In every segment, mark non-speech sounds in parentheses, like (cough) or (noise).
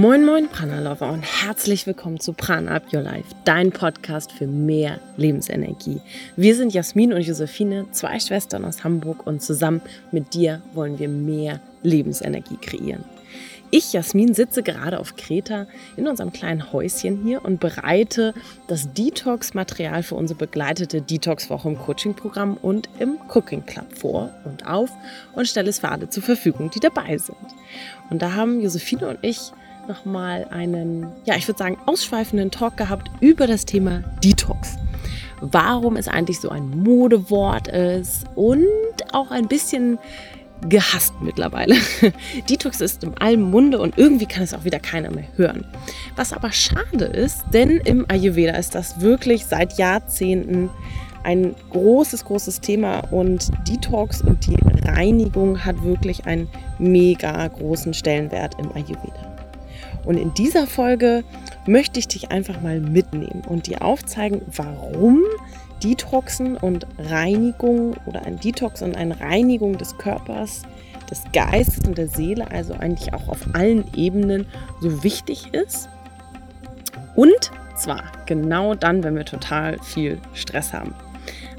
Moin Moin Prana Lover und herzlich willkommen zu Prana Up Your Life, dein Podcast für mehr Lebensenergie. Wir sind Jasmin und Josephine, zwei Schwestern aus Hamburg und zusammen mit dir wollen wir mehr Lebensenergie kreieren. Ich, Jasmin, sitze gerade auf Kreta in unserem kleinen Häuschen hier und bereite das Detox-Material für unsere begleitete Detox-Woche im Coaching-Programm und im Cooking Club vor und auf und stelle es für alle zur Verfügung, die dabei sind. Und da haben Josephine und ich nochmal einen, ja, ich würde sagen, ausschweifenden Talk gehabt über das Thema Detox. Warum es eigentlich so ein Modewort ist und auch ein bisschen gehasst mittlerweile. (laughs) Detox ist im allen Munde und irgendwie kann es auch wieder keiner mehr hören. Was aber schade ist, denn im Ayurveda ist das wirklich seit Jahrzehnten ein großes, großes Thema und Detox und die Reinigung hat wirklich einen mega großen Stellenwert im Ayurveda. Und in dieser Folge möchte ich dich einfach mal mitnehmen und dir aufzeigen, warum Detoxen und Reinigung oder ein Detox und eine Reinigung des Körpers, des Geistes und der Seele, also eigentlich auch auf allen Ebenen so wichtig ist. Und zwar genau dann, wenn wir total viel Stress haben.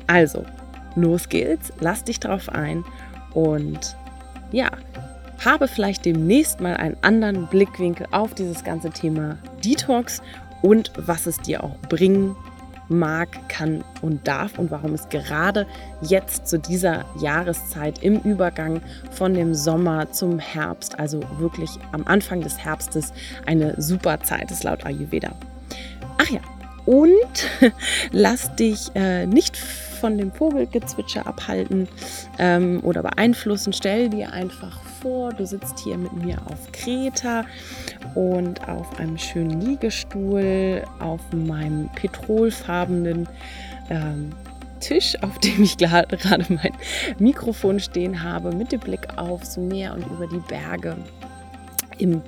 Also, los geht's, lass dich drauf ein und ja, habe vielleicht demnächst mal einen anderen Blickwinkel auf dieses ganze Thema Detox und was es dir auch bringen mag, kann und darf und warum es gerade jetzt zu dieser Jahreszeit im Übergang von dem Sommer zum Herbst, also wirklich am Anfang des Herbstes, eine super Zeit ist laut Ayurveda. Ach ja, und (laughs) lass dich äh, nicht von dem Vogelgezwitscher abhalten ähm, oder beeinflussen. Stell dir einfach vor, du sitzt hier mit mir auf Kreta und auf einem schönen Liegestuhl, auf meinem petrolfarbenen ähm, Tisch, auf dem ich gerade mein Mikrofon stehen habe, mit dem Blick aufs Meer und über die Berge im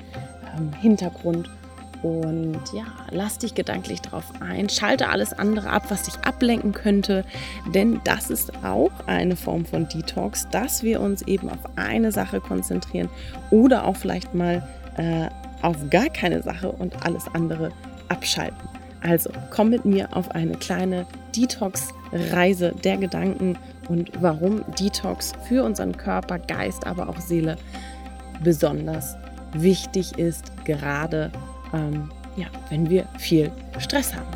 ähm, Hintergrund. Und ja, lass dich gedanklich drauf ein. Schalte alles andere ab, was dich ablenken könnte. Denn das ist auch eine Form von Detox, dass wir uns eben auf eine Sache konzentrieren oder auch vielleicht mal äh, auf gar keine Sache und alles andere abschalten. Also komm mit mir auf eine kleine Detox-Reise der Gedanken und warum Detox für unseren Körper, Geist, aber auch Seele besonders wichtig ist, gerade ähm, ja, wenn wir viel Stress haben.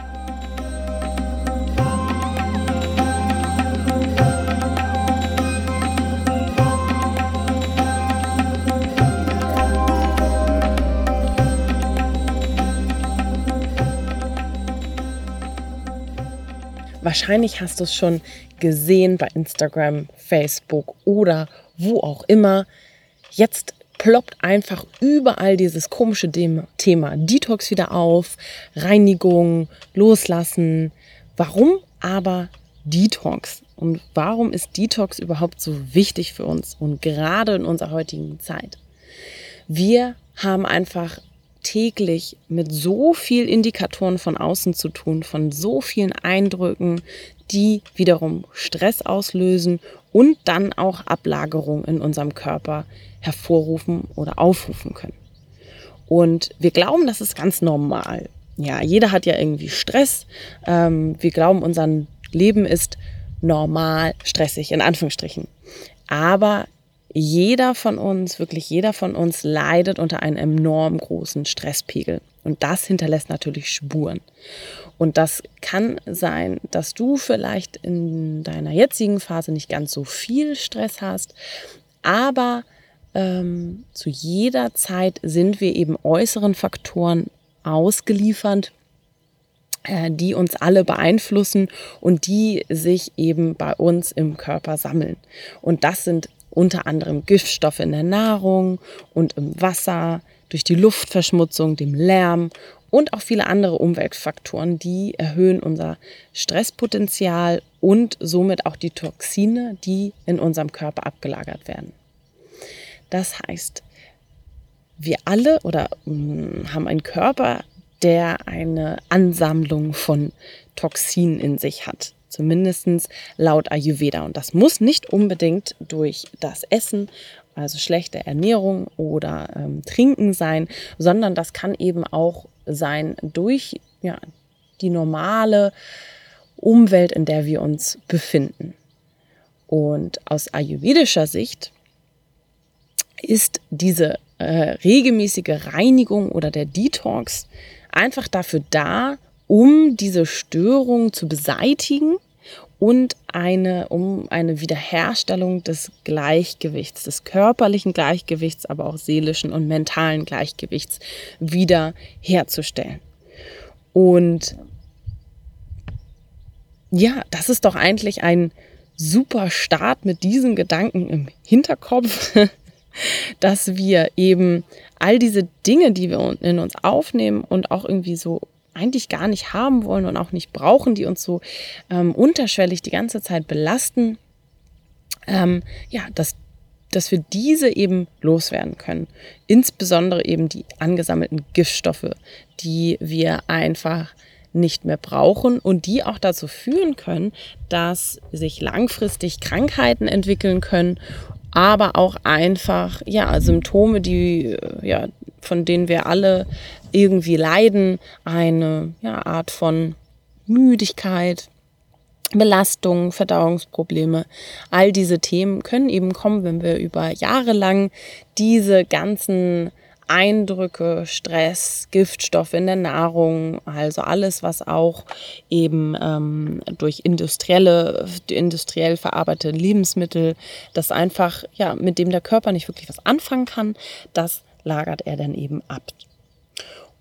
Wahrscheinlich hast du es schon gesehen bei Instagram, Facebook oder wo auch immer. Jetzt ploppt einfach überall dieses komische Thema Detox wieder auf, Reinigung, Loslassen. Warum aber Detox? Und warum ist Detox überhaupt so wichtig für uns und gerade in unserer heutigen Zeit? Wir haben einfach täglich mit so viel Indikatoren von außen zu tun, von so vielen Eindrücken, die wiederum Stress auslösen und dann auch Ablagerung in unserem Körper hervorrufen oder aufrufen können. Und wir glauben, das ist ganz normal. Ja, jeder hat ja irgendwie Stress. Ähm, wir glauben, unser Leben ist normal stressig, in Anführungsstrichen. Aber jeder von uns, wirklich jeder von uns leidet unter einem enorm großen Stresspegel. Und das hinterlässt natürlich Spuren. Und das kann sein, dass du vielleicht in deiner jetzigen Phase nicht ganz so viel Stress hast, aber ähm, zu jeder Zeit sind wir eben äußeren Faktoren ausgeliefert, äh, die uns alle beeinflussen und die sich eben bei uns im Körper sammeln. Und das sind unter anderem Giftstoffe in der Nahrung und im Wasser, durch die Luftverschmutzung, dem Lärm und auch viele andere Umweltfaktoren, die erhöhen unser Stresspotenzial und somit auch die Toxine, die in unserem Körper abgelagert werden. Das heißt, wir alle oder mm, haben einen Körper, der eine Ansammlung von Toxinen in sich hat. Zumindest laut Ayurveda. Und das muss nicht unbedingt durch das Essen also schlechte Ernährung oder ähm, Trinken sein, sondern das kann eben auch sein durch ja, die normale Umwelt, in der wir uns befinden. Und aus ayurvedischer Sicht ist diese äh, regelmäßige Reinigung oder der Detox einfach dafür da, um diese Störung zu beseitigen und eine, um eine Wiederherstellung des Gleichgewichts, des körperlichen Gleichgewichts, aber auch seelischen und mentalen Gleichgewichts wiederherzustellen. Und ja, das ist doch eigentlich ein super Start mit diesen Gedanken im Hinterkopf, (laughs) dass wir eben all diese Dinge, die wir in uns aufnehmen und auch irgendwie so eigentlich gar nicht haben wollen und auch nicht brauchen, die uns so ähm, unterschwellig die ganze Zeit belasten, ähm, ja, dass, dass wir diese eben loswerden können. Insbesondere eben die angesammelten Giftstoffe, die wir einfach nicht mehr brauchen und die auch dazu führen können, dass sich langfristig Krankheiten entwickeln können, aber auch einfach ja Symptome, die ja von denen wir alle irgendwie leiden, eine ja, Art von Müdigkeit, Belastung, Verdauungsprobleme, all diese Themen können eben kommen, wenn wir über Jahre lang diese ganzen Eindrücke, Stress, Giftstoffe in der Nahrung, also alles, was auch eben ähm, durch industrielle, industriell verarbeitete Lebensmittel, das einfach, ja, mit dem der Körper nicht wirklich was anfangen kann, das lagert er dann eben ab.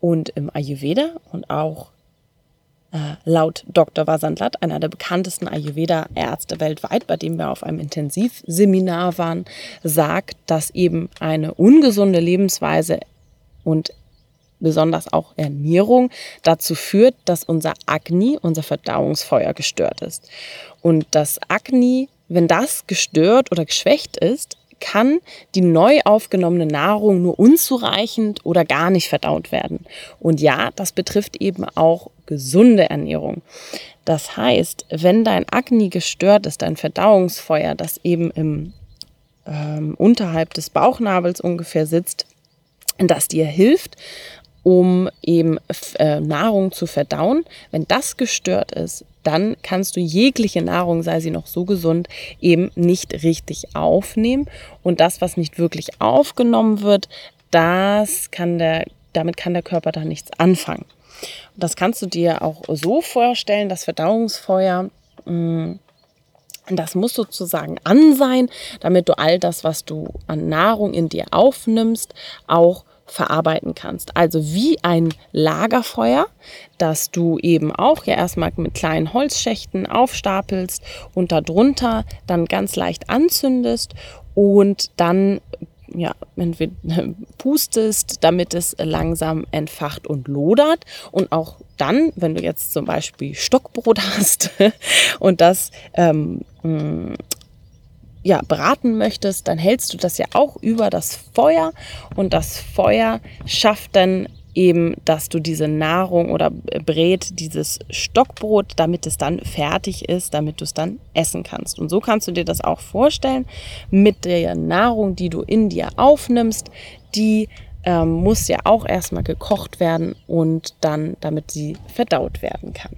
Und im Ayurveda und auch äh, laut Dr. Vasantlat, einer der bekanntesten Ayurveda-Ärzte weltweit, bei dem wir auf einem Intensivseminar waren, sagt, dass eben eine ungesunde Lebensweise und besonders auch Ernährung dazu führt, dass unser Agni, unser Verdauungsfeuer gestört ist. Und das Agni, wenn das gestört oder geschwächt ist, kann die neu aufgenommene Nahrung nur unzureichend oder gar nicht verdaut werden. Und ja, das betrifft eben auch gesunde Ernährung. Das heißt, wenn dein Agni gestört ist, dein Verdauungsfeuer, das eben im ähm, unterhalb des Bauchnabels ungefähr sitzt, das dir hilft, um eben äh, Nahrung zu verdauen. Wenn das gestört ist, dann kannst du jegliche Nahrung, sei sie noch so gesund, eben nicht richtig aufnehmen. Und das, was nicht wirklich aufgenommen wird, das kann der, damit kann der Körper dann nichts anfangen. Das kannst du dir auch so vorstellen, das Verdauungsfeuer. Mm, das muss sozusagen an sein, damit du all das, was du an Nahrung in dir aufnimmst, auch verarbeiten kannst. Also wie ein Lagerfeuer, das du eben auch ja erstmal mit kleinen Holzschächten aufstapelst und darunter dann ganz leicht anzündest und dann ja, entweder (laughs) pustest, damit es langsam entfacht und lodert. Und auch dann, wenn du jetzt zum Beispiel Stockbrot (laughs) hast und das ähm, ja, braten möchtest, dann hältst du das ja auch über das Feuer. Und das Feuer schafft dann eben, dass du diese Nahrung oder brät dieses Stockbrot, damit es dann fertig ist, damit du es dann essen kannst. Und so kannst du dir das auch vorstellen mit der Nahrung, die du in dir aufnimmst, die ähm, muss ja auch erstmal gekocht werden und dann, damit sie verdaut werden kann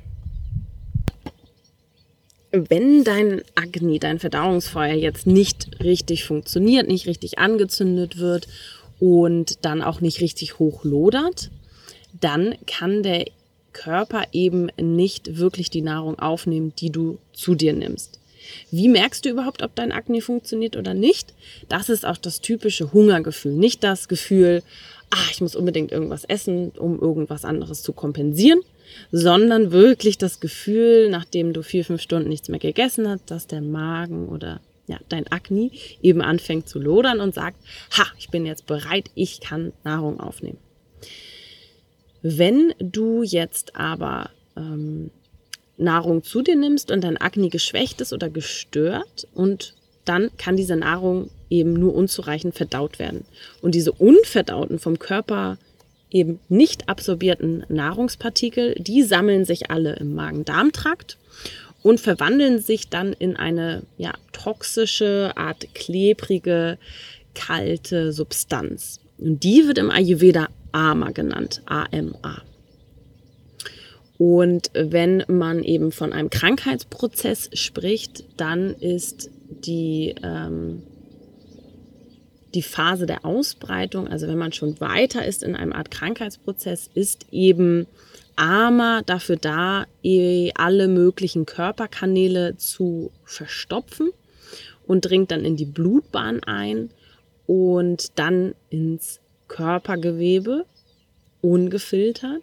wenn dein Agni, dein Verdauungsfeuer jetzt nicht richtig funktioniert, nicht richtig angezündet wird und dann auch nicht richtig hoch lodert, dann kann der Körper eben nicht wirklich die Nahrung aufnehmen, die du zu dir nimmst. Wie merkst du überhaupt, ob dein Agni funktioniert oder nicht? Das ist auch das typische Hungergefühl, nicht das Gefühl, ah, ich muss unbedingt irgendwas essen, um irgendwas anderes zu kompensieren, sondern wirklich das Gefühl, nachdem du vier, fünf Stunden nichts mehr gegessen hast, dass der Magen oder ja, dein Akne eben anfängt zu lodern und sagt, ha, ich bin jetzt bereit, ich kann Nahrung aufnehmen. Wenn du jetzt aber ähm, Nahrung zu dir nimmst und dein Akne geschwächt ist oder gestört und dann kann diese Nahrung eben nur unzureichend verdaut werden. Und diese unverdauten vom Körper eben nicht absorbierten Nahrungspartikel, die sammeln sich alle im Magen-Darm-Trakt und verwandeln sich dann in eine ja, toxische, Art klebrige eiskalte Substanz. Und die wird im Ayurveda Ama genannt, A-M-A. Und wenn man eben von einem Krankheitsprozess spricht, dann ist die, ähm, die Phase der Ausbreitung, also wenn man schon weiter ist in einem Art Krankheitsprozess, ist eben Ama dafür da, eh alle möglichen Körperkanäle zu verstopfen und dringt dann in die Blutbahn ein und dann ins Körpergewebe ungefiltert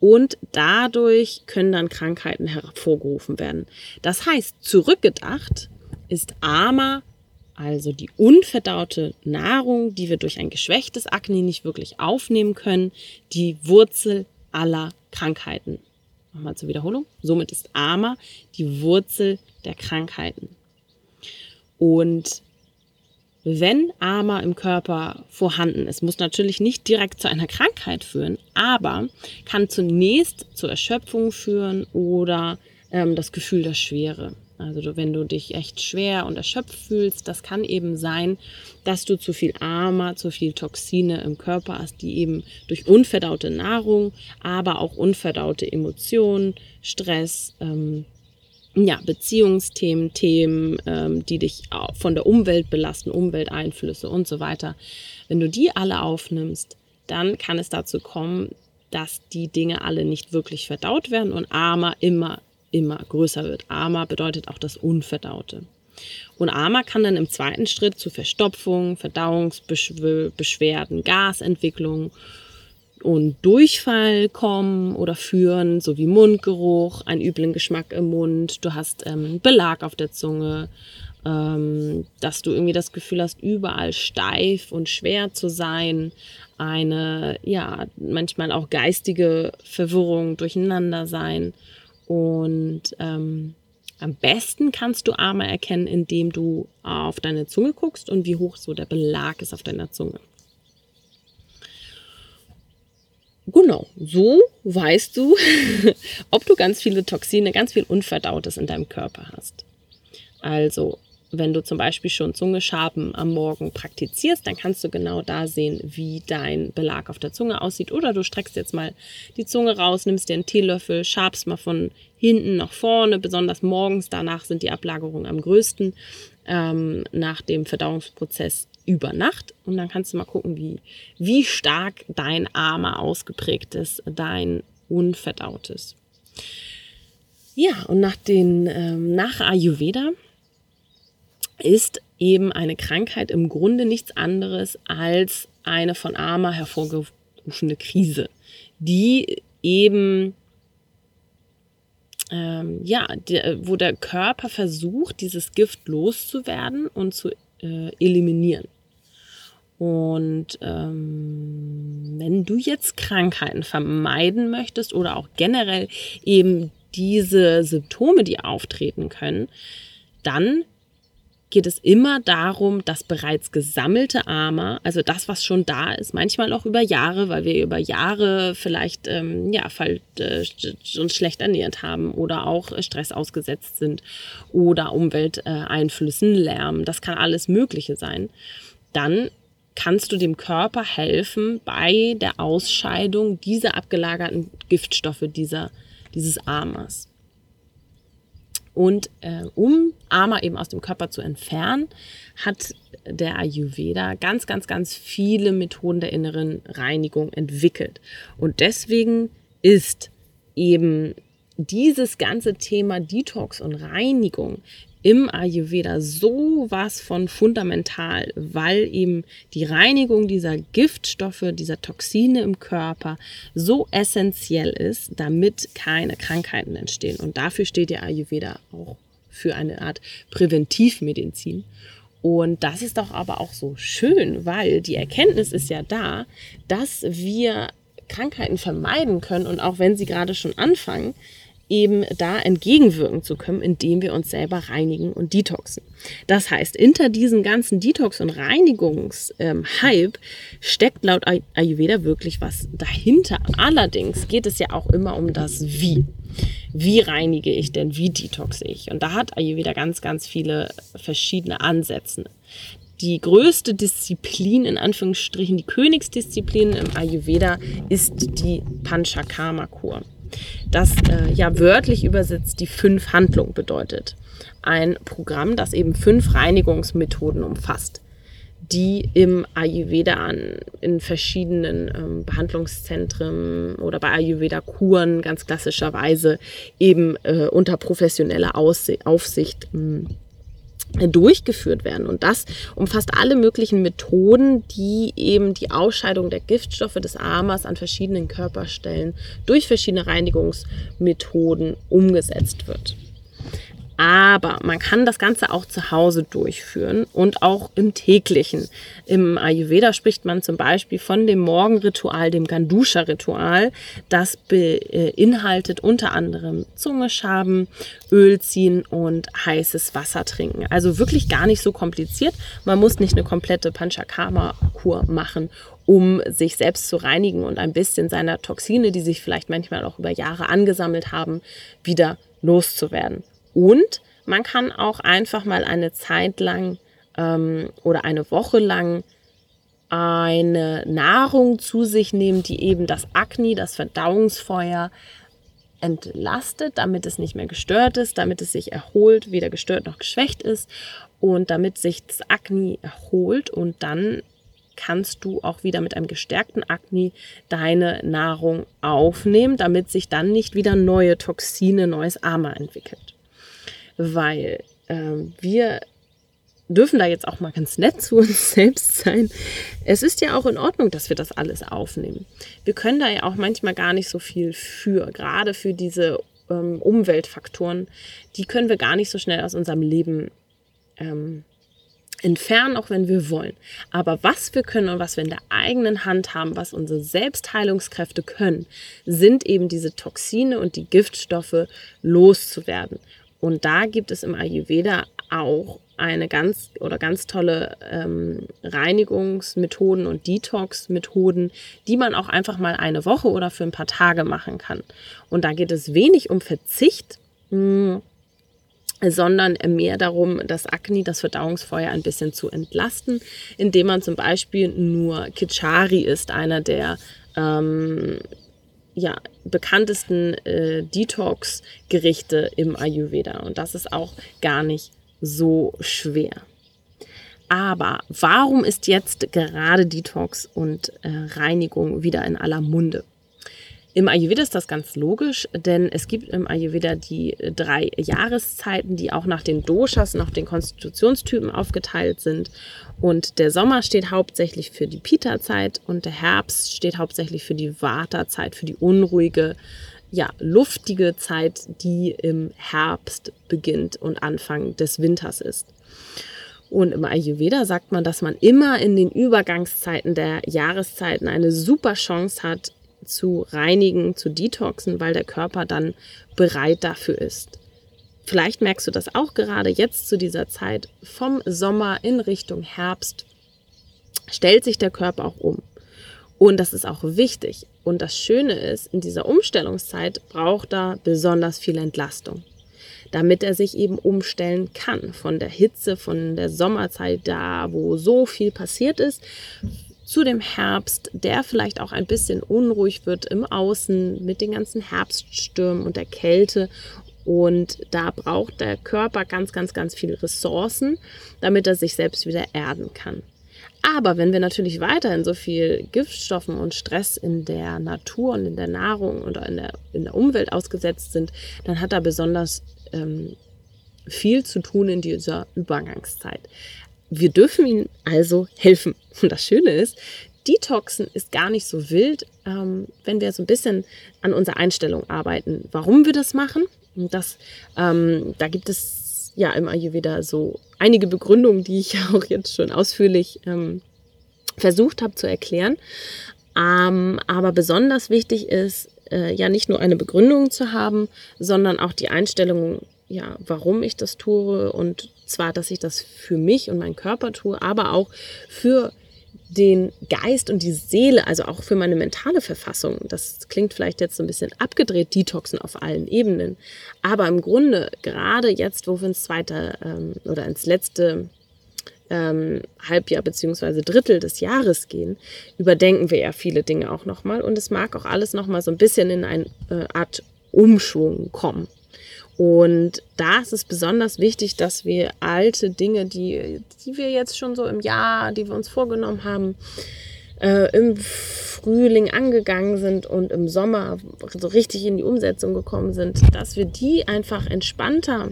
und dadurch können dann Krankheiten hervorgerufen werden. Das heißt, zurückgedacht ist Ama, also die unverdaute Nahrung, die wir durch ein geschwächtes Akne nicht wirklich aufnehmen können, die Wurzel aller Krankheiten. Nochmal zur Wiederholung. Somit ist Ama die Wurzel der Krankheiten. Und wenn Ama im Körper vorhanden ist, muss natürlich nicht direkt zu einer Krankheit führen, aber kann zunächst zur Erschöpfung führen oder ähm, das Gefühl der Schwere. Also wenn du dich echt schwer und erschöpft fühlst, das kann eben sein, dass du zu viel Ama, zu viel Toxine im Körper hast, die eben durch unverdaute Nahrung, aber auch unverdaute Emotionen, Stress, ähm, ja, Beziehungsthemen, Themen, ähm, die dich von der Umwelt belasten, Umwelteinflüsse und so weiter. Wenn du die alle aufnimmst, dann kann es dazu kommen, dass die Dinge alle nicht wirklich verdaut werden und Ama immer, immer größer wird. Ama bedeutet auch das Unverdaute. Und Ama kann dann im zweiten Schritt zu Verstopfung, Verdauungsbeschwerden, Gasentwicklung und Durchfall kommen oder führen, sowie Mundgeruch, einen üblen Geschmack im Mund, du hast ähm, Belag auf der Zunge, ähm, dass du irgendwie das Gefühl hast, überall steif und schwer zu sein, eine, ja, manchmal auch geistige Verwirrung, durcheinander sein und ähm, am besten kannst du Arme erkennen, indem du auf deine Zunge guckst und wie hoch so der Belag ist auf deiner Zunge. Genau, so weißt du, (laughs) ob du ganz viele Toxine, ganz viel Unverdautes in deinem Körper hast. Also, wenn du zum Beispiel schon Zungeschaben am Morgen praktizierst, dann kannst du genau da sehen, wie dein Belag auf der Zunge aussieht. Oder du streckst jetzt mal die Zunge raus, nimmst dir einen Teelöffel, schabst mal von hinten nach vorne. Besonders morgens, danach sind die Ablagerungen am größten. Ähm, nach dem Verdauungsprozess über Nacht und dann kannst du mal gucken, wie, wie stark dein Armer ausgeprägt ist, dein Unverdautes. Ja, und nach, den, ähm, nach Ayurveda ist eben eine Krankheit im Grunde nichts anderes als eine von Ama hervorgerufene Krise, die eben ähm, ja, der, wo der Körper versucht, dieses Gift loszuwerden und zu äh, eliminieren. Und ähm, wenn du jetzt Krankheiten vermeiden möchtest oder auch generell eben diese Symptome, die auftreten können, dann geht es immer darum, das bereits gesammelte Ama, also das, was schon da ist, manchmal auch über Jahre, weil wir über Jahre vielleicht ähm, ja, fall, äh, uns schlecht ernährt haben oder auch Stress ausgesetzt sind oder Umwelteinflüssen, äh, Lärm, das kann alles Mögliche sein, dann kannst du dem Körper helfen bei der Ausscheidung dieser abgelagerten Giftstoffe dieser, dieses Amas. Und äh, um Ama eben aus dem Körper zu entfernen, hat der Ayurveda ganz, ganz, ganz viele Methoden der inneren Reinigung entwickelt. Und deswegen ist eben dieses ganze Thema Detox und Reinigung im Ayurveda sowas von fundamental, weil eben die Reinigung dieser Giftstoffe, dieser Toxine im Körper so essentiell ist, damit keine Krankheiten entstehen. Und dafür steht der Ayurveda auch für eine Art Präventivmedizin. Und das ist doch aber auch so schön, weil die Erkenntnis ist ja da, dass wir Krankheiten vermeiden können und auch wenn sie gerade schon anfangen, eben da entgegenwirken zu können, indem wir uns selber reinigen und detoxen. Das heißt, hinter diesem ganzen Detox- und Reinigungshype steckt laut Ayurveda wirklich was dahinter. Allerdings geht es ja auch immer um das Wie. Wie reinige ich denn? Wie detoxe ich? Und da hat Ayurveda ganz, ganz viele verschiedene Ansätze. Die größte Disziplin, in Anführungsstrichen, die Königsdisziplin im Ayurveda ist die Panchakarma-Kur. Das äh, ja wörtlich übersetzt die fünf Handlungen bedeutet. Ein Programm, das eben fünf Reinigungsmethoden umfasst die im Ayurveda an, in verschiedenen ähm, Behandlungszentren oder bei Ayurveda-Kuren ganz klassischerweise eben äh, unter professioneller Aussicht, Aufsicht mh, hm, durchgeführt werden. Und das umfasst alle möglichen Methoden, die eben die Ausscheidung der Giftstoffe des Amas an verschiedenen Körperstellen durch verschiedene Reinigungsmethoden umgesetzt wird. Aber man kann das Ganze auch zu Hause durchführen und auch im täglichen. Im Ayurveda spricht man zum Beispiel von dem Morgenritual, dem Gandusha-Ritual. Das beinhaltet unter anderem Zunge schaben, Öl ziehen und heißes Wasser trinken. Also wirklich gar nicht so kompliziert. Man muss nicht eine komplette Panchakarma-Kur machen, um sich selbst zu reinigen und ein bisschen seiner Toxine, die sich vielleicht manchmal auch über Jahre angesammelt haben, wieder loszuwerden. Und man kann auch einfach mal eine Zeit lang ähm, oder eine Woche lang eine Nahrung zu sich nehmen, die eben das Akne, das Verdauungsfeuer entlastet, damit es nicht mehr gestört ist, damit es sich erholt, weder gestört noch geschwächt ist. Und damit sich das Akne erholt und dann kannst du auch wieder mit einem gestärkten Akne deine Nahrung aufnehmen, damit sich dann nicht wieder neue Toxine, neues Ama entwickelt weil ähm, wir dürfen da jetzt auch mal ganz nett zu uns (laughs) selbst sein. Es ist ja auch in Ordnung, dass wir das alles aufnehmen. Wir können da ja auch manchmal gar nicht so viel für, gerade für diese ähm, Umweltfaktoren, die können wir gar nicht so schnell aus unserem Leben ähm, entfernen, auch wenn wir wollen. Aber was wir können und was wir in der eigenen Hand haben, was unsere Selbstheilungskräfte können, sind eben diese Toxine und die Giftstoffe loszuwerden. Und da gibt es im Ayurveda auch eine ganz oder ganz tolle ähm, Reinigungsmethoden und Detox-Methoden, die man auch einfach mal eine Woche oder für ein paar Tage machen kann. Und da geht es wenig um Verzicht, mh, hm, sondern mehr darum, das Akne, das Verdauungsfeuer ein bisschen zu entlasten, indem man zum Beispiel nur Kichari ist, einer der ähm, ja, bekanntesten äh, Detox-Gerichte im Ayurveda. Und das ist auch gar nicht so schwer. Aber warum ist jetzt gerade Detox und äh, Reinigung wieder in aller Munde? Im Ayurveda ist das ganz logisch, denn es gibt im Ayurveda die drei Jahreszeiten, die auch nach den Doshas, nach den Konstitutionstypen aufgeteilt sind. Und der Sommer steht hauptsächlich für die Pita-Zeit und der Herbst steht hauptsächlich für die Vata-Zeit, für die unruhige, ja, luftige Zeit, die im Herbst beginnt und Anfang des Winters ist. Und im Ayurveda sagt man, dass man immer in den Übergangszeiten der Jahreszeiten eine super Chance hat, zu reinigen, zu detoxen, weil der Körper dann bereit dafür ist. Vielleicht merkst du das auch gerade jetzt zu dieser Zeit vom Sommer in Richtung Herbst stellt sich der Körper auch um. Und das ist auch wichtig. Und das Schöne ist, in dieser Umstellungszeit braucht er besonders viel Entlastung, damit er sich eben umstellen kann von der Hitze, von der Sommerzeit da, wo so viel passiert ist, zu dem Herbst, der vielleicht auch ein bisschen unruhig wird im Außen mit den ganzen Herbststürmen und der Kälte. Und da braucht der Körper ganz, ganz, ganz viele Ressourcen, damit er sich selbst wieder erden kann. Aber wenn wir natürlich weiterhin so viel Giftstoffen und Stress in der Natur und in der Nahrung oder in der, in der Umwelt ausgesetzt sind, dann hat er besonders ähm, viel zu tun in dieser Übergangszeit. Wir dürfen ihnen also helfen. (laughs) Und das Schöne ist, Detoxen ist gar nicht so wild, ähm, wenn wir so ein bisschen an unserer Einstellung arbeiten, warum wir das machen. Das, ähm, da gibt es ja im Ayurveda so einige Begründungen, die ich (laughs) auch jetzt schon ausführlich ähm, versucht habe zu erklären. Ähm, aber besonders wichtig ist, äh, ja nicht nur eine Begründung zu haben, sondern auch die Einstellung ja, warum ich das tue und zwar, dass ich das für mich und meinen Körper tue, aber auch für den Geist und die Seele, also auch für meine mentale Verfassung. Das klingt vielleicht jetzt so ein bisschen abgedreht, Detoxen auf allen Ebenen. Aber im Grunde, gerade jetzt, wo wir ins zweite ähm, oder ins letzte ähm, Halbjahr bzw. Drittel des Jahres gehen, überdenken wir ja viele Dinge auch nochmal und es mag auch alles nochmal so ein bisschen in eine äh, Art Umschwung kommen. Und da ist es besonders wichtig, dass wir alte Dinge, die, die wir jetzt schon so im Jahr, die wir uns vorgenommen haben, äh, im Frühling angegangen sind und im Sommer so richtig in die Umsetzung gekommen sind, dass wir die einfach entspannter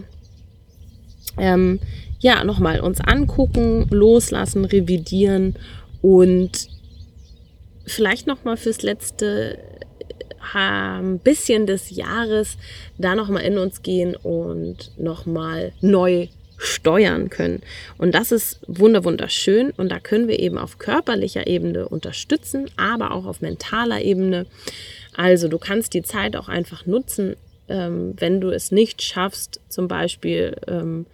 ähm, ja, nochmal uns angucken, loslassen, revidieren und vielleicht nochmal fürs letzte ein bisschen des Jahres da nochmal in uns gehen und nochmal neu steuern können. Und das ist wunderschön und da können wir eben auf körperlicher Ebene unterstützen, aber auch auf mentaler Ebene. Also du kannst die Zeit auch einfach nutzen, ähm, wenn du es nicht schaffst, zum Beispiel ähm,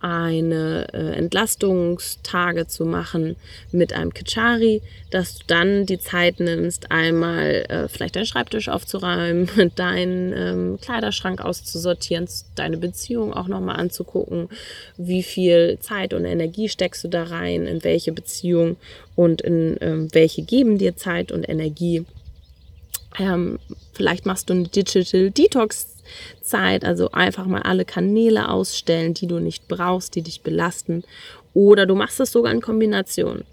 eine äh, Entlastungstage zu machen mit einem Kitschari, dass du dann die Zeit nimmst, einmal äh, vielleicht deinen Schreibtisch aufzuräumen, (laughs) deinen ähm, Kleiderschrank auszusortieren, deine Beziehung auch nochmal anzugucken, wie viel Zeit und Energie steckst du da rein, in welche Beziehung und in ähm, welche geben dir Zeit und Energie. Ähm, vielleicht machst du eine Digital Detox Zeit, also einfach mal alle Kanäle ausstellen, die du nicht brauchst, die dich belasten. Oder du machst es sogar in Kombination.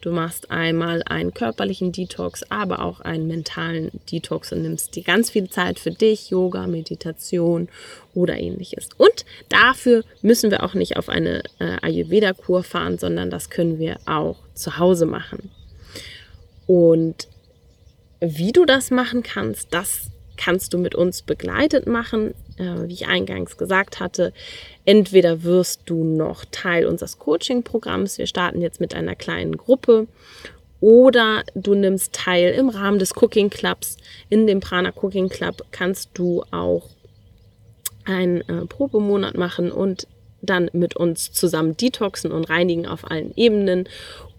Du machst einmal einen körperlichen Detox, aber auch einen mentalen Detox und nimmst dir ganz viel Zeit für dich, Yoga, Meditation oder ähnliches. Und dafür müssen wir auch nicht auf eine äh, Ayurveda-Kur fahren, sondern das können wir auch zu Hause machen. Und wie du das machen kannst, das kannst du mit uns begleitet machen. Äh, wie ich eingangs gesagt hatte, entweder wirst du noch Teil unseres Coaching-Programms. Wir starten jetzt mit einer kleinen Gruppe. Oder du nimmst teil im Rahmen des Cooking Clubs. In dem Prana Cooking Club kannst du auch einen äh, Probemonat machen und dann mit uns zusammen detoxen und reinigen auf allen Ebenen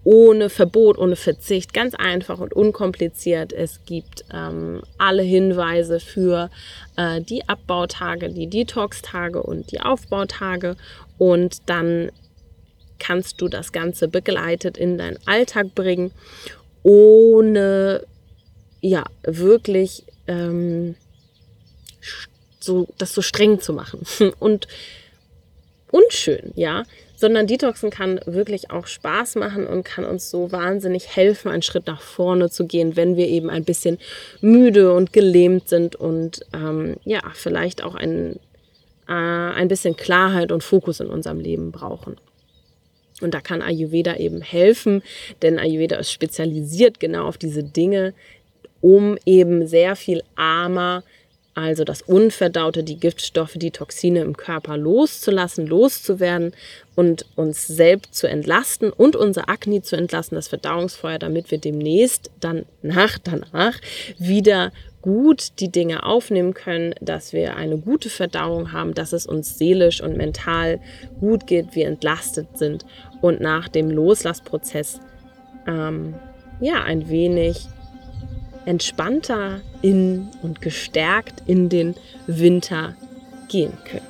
ohne Verbot, ohne Verzicht, ganz einfach und unkompliziert. Es gibt ähm, alle Hinweise für äh, die Abbautage, die Detox-Tage und die Aufbautage und dann kannst du das Ganze begleitet in deinen Alltag bringen, ohne ja wirklich ähm, so das so streng zu machen (laughs) und unschön, ja sondern Detoxen kann wirklich auch Spaß machen und kann uns so wahnsinnig helfen, einen Schritt nach vorne zu gehen, wenn wir eben ein bisschen müde und gelähmt sind und ähm, ja, vielleicht auch ein, äh, ein bisschen Klarheit und Fokus in unserem Leben brauchen. Und da kann Ayurveda eben helfen, denn Ayurveda ist spezialisiert genau auf diese Dinge, um eben sehr viel armer also das Unverdaute, die Giftstoffe, die Toxine im Körper loszulassen, loszuwerden und uns selbst zu entlasten und unser Akne zu entlassen, das Verdauungsfeuer, damit wir demnächst dann nach danach wieder gut die Dinge aufnehmen können, dass wir eine gute Verdauung haben, dass es uns seelisch und mental gut geht, wir entlastet sind und nach dem Loslassprozess ähm, ja ein wenig entspannter in und gestärkt in den Winter gehen können.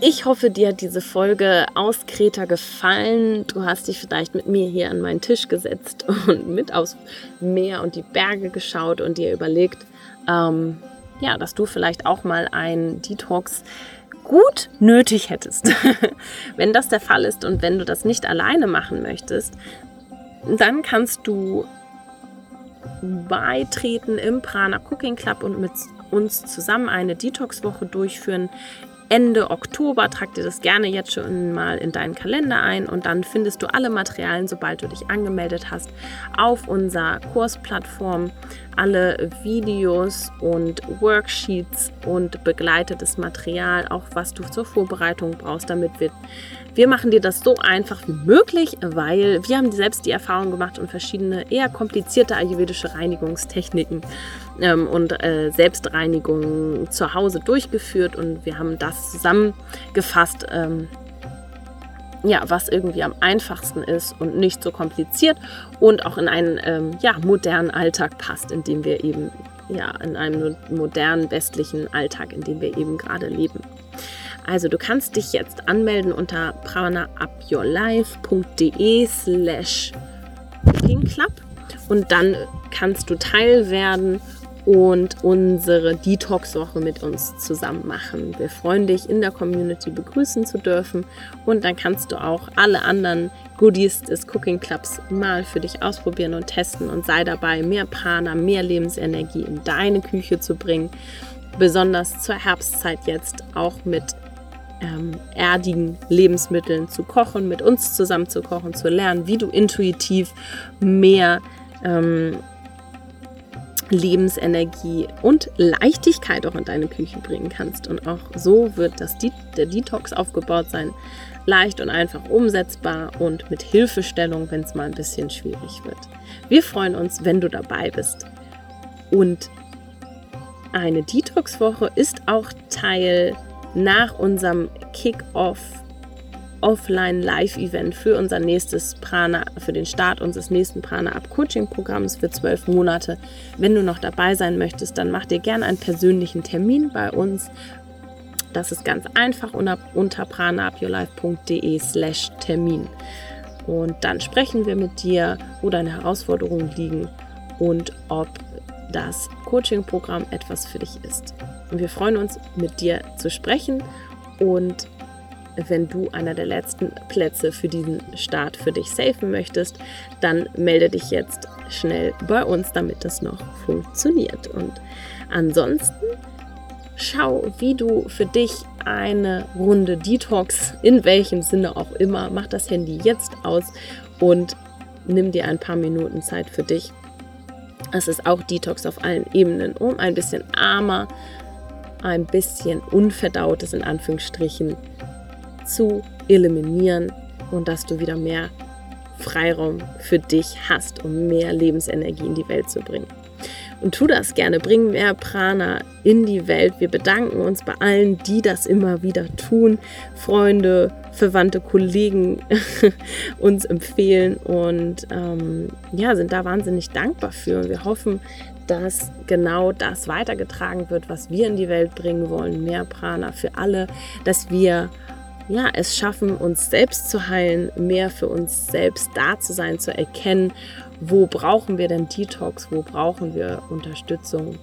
Ich hoffe, dir hat diese Folge aus Kreta gefallen. Du hast dich vielleicht mit mir hier an meinen Tisch gesetzt und (laughs) mit aufs Meer und die Berge geschaut und dir überlegt, ähm, ja, dass du vielleicht auch mal ein Detox gut nötig hättest. (laughs) wenn das der Fall ist und wenn du das nicht alleine machen möchtest, dann kannst du beitreten im Prana Cooking Club und mit uns zusammen eine Detox-Woche durchführen. Ende Oktober. Trag dir das gerne jetzt schon mal in deinen Kalender ein und dann findest du alle Materialien, sobald du dich angemeldet hast, auf unserer Kursplattform. Alle Videos und Worksheets und begleitetes Material, auch was du zur Vorbereitung brauchst, damit wir wir machen dir das so einfach wie möglich, weil wir haben selbst die Erfahrung gemacht und verschiedene eher komplizierte ayurvedische Reinigungstechniken ähm, und äh, Selbstreinigungen zu Hause durchgeführt und wir haben das zusammengefasst. Ähm, ja, was irgendwie am einfachsten ist und nicht so kompliziert und auch in einen ähm, ja, modernen Alltag passt, in dem wir eben, ja, in einem modernen westlichen Alltag, in dem wir eben gerade leben. Also du kannst dich jetzt anmelden unter pranaupyourlife.de slash Club und dann kannst du Teil werden und unsere Detox-Woche mit uns zusammen machen. Wir freuen dich, in der Community begrüßen zu dürfen und dann kannst du auch alle anderen Goodies des Cooking Clubs mal für dich ausprobieren und testen und sei dabei, mehr Prana, mehr Lebensenergie in deine Küche zu bringen. Besonders zur Herbstzeit jetzt auch mit ähm, erdigen Lebensmitteln zu kochen, mit uns zusammen zu kochen, zu lernen, wie du intuitiv mehr ähm, Lebensenergie und Leichtigkeit auch in deine Küche bringen kannst. Und auch so wird das, der Detox aufgebaut sein. Leicht und einfach umsetzbar und mit Hilfestellung, wenn es mal ein bisschen schwierig wird. Wir freuen uns, wenn du dabei bist. Und eine Detox-Woche ist auch Teil nach unserem Kick-Off Offline-Live-Event für unser nächstes Prana, für den Start unseres nächsten Prana Up Coaching Programms für zwölf Monate. Wenn du noch dabei sein möchtest, dann mach dir gerne einen persönlichen Termin bei uns. Das ist ganz einfach unter, unter pranaupyourlife.de slash Termin. Und dann sprechen wir mit dir, wo deine Herausforderungen liegen und ob das Coaching-Programm etwas für dich ist. Und wir freuen uns, mit dir zu sprechen und wenn du einer der letzten Plätze für diesen Start für dich safen möchtest, dann melde dich jetzt schnell bei uns, damit das noch funktioniert. Und ansonsten schau, wie du für dich eine Runde Detox, in welchem Sinne auch immer, mach das Handy jetzt aus und nimm dir ein paar Minuten Zeit für dich. Es ist auch Detox auf allen Ebenen, um ein bisschen armer, ein bisschen unverdautes in Anführungsstrichen zu eliminieren und dass du wieder mehr Freiraum für dich hast, um mehr Lebensenergie in die Welt zu bringen. Und tu das gerne, bring mehr Prana in die Welt. Wir bedanken uns bei allen, die das immer wieder tun. Freunde, Verwandte, Kollegen (laughs) uns empfehlen und ähm, ja, sind da wahnsinnig dankbar für. Und wir hoffen, dass genau das weitergetragen wird, was wir in die Welt bringen wollen. Mehr Prana für alle, dass wir ja, es schaffen, uns selbst zu heilen, mehr für uns selbst da zu sein, zu erkennen, wo brauchen wir denn Detox, wo brauchen wir Unterstützung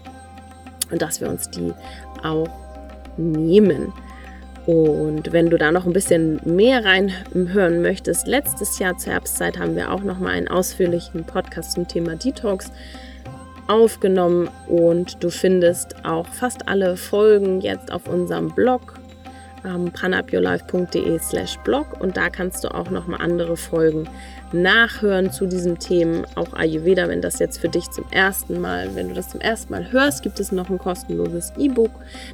und dass wir uns die auch nehmen. Und wenn du da noch ein bisschen mehr reinhören möchtest, letztes Jahr zur Herbstzeit haben wir auch noch mal einen ausführlichen Podcast zum Thema Detox aufgenommen und du findest auch fast alle Folgen jetzt auf unserem Blog ähm, slash blog. Und da kannst du auch nochmal andere Folgen nachhören zu diesen Themen, auch Ayurveda, wenn das jetzt für dich zum ersten Mal, wenn du das zum ersten Mal hörst, gibt es noch ein kostenloses E-Book,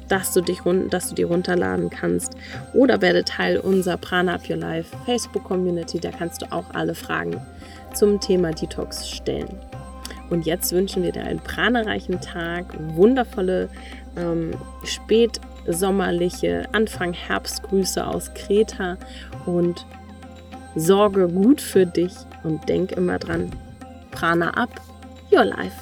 das du dich dass du dir runterladen kannst. Oder werde Teil unserer Prana Up Your Life Facebook Community, da kannst du auch alle Fragen zum Thema Detox stellen. Und jetzt wünschen wir dir einen pranareichen Tag, wundervolle ähm, spät sommerliche Anfang Herbstgrüße aus Kreta und sorge gut für dich und denk immer dran, Prana ab, your life.